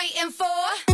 waiting for?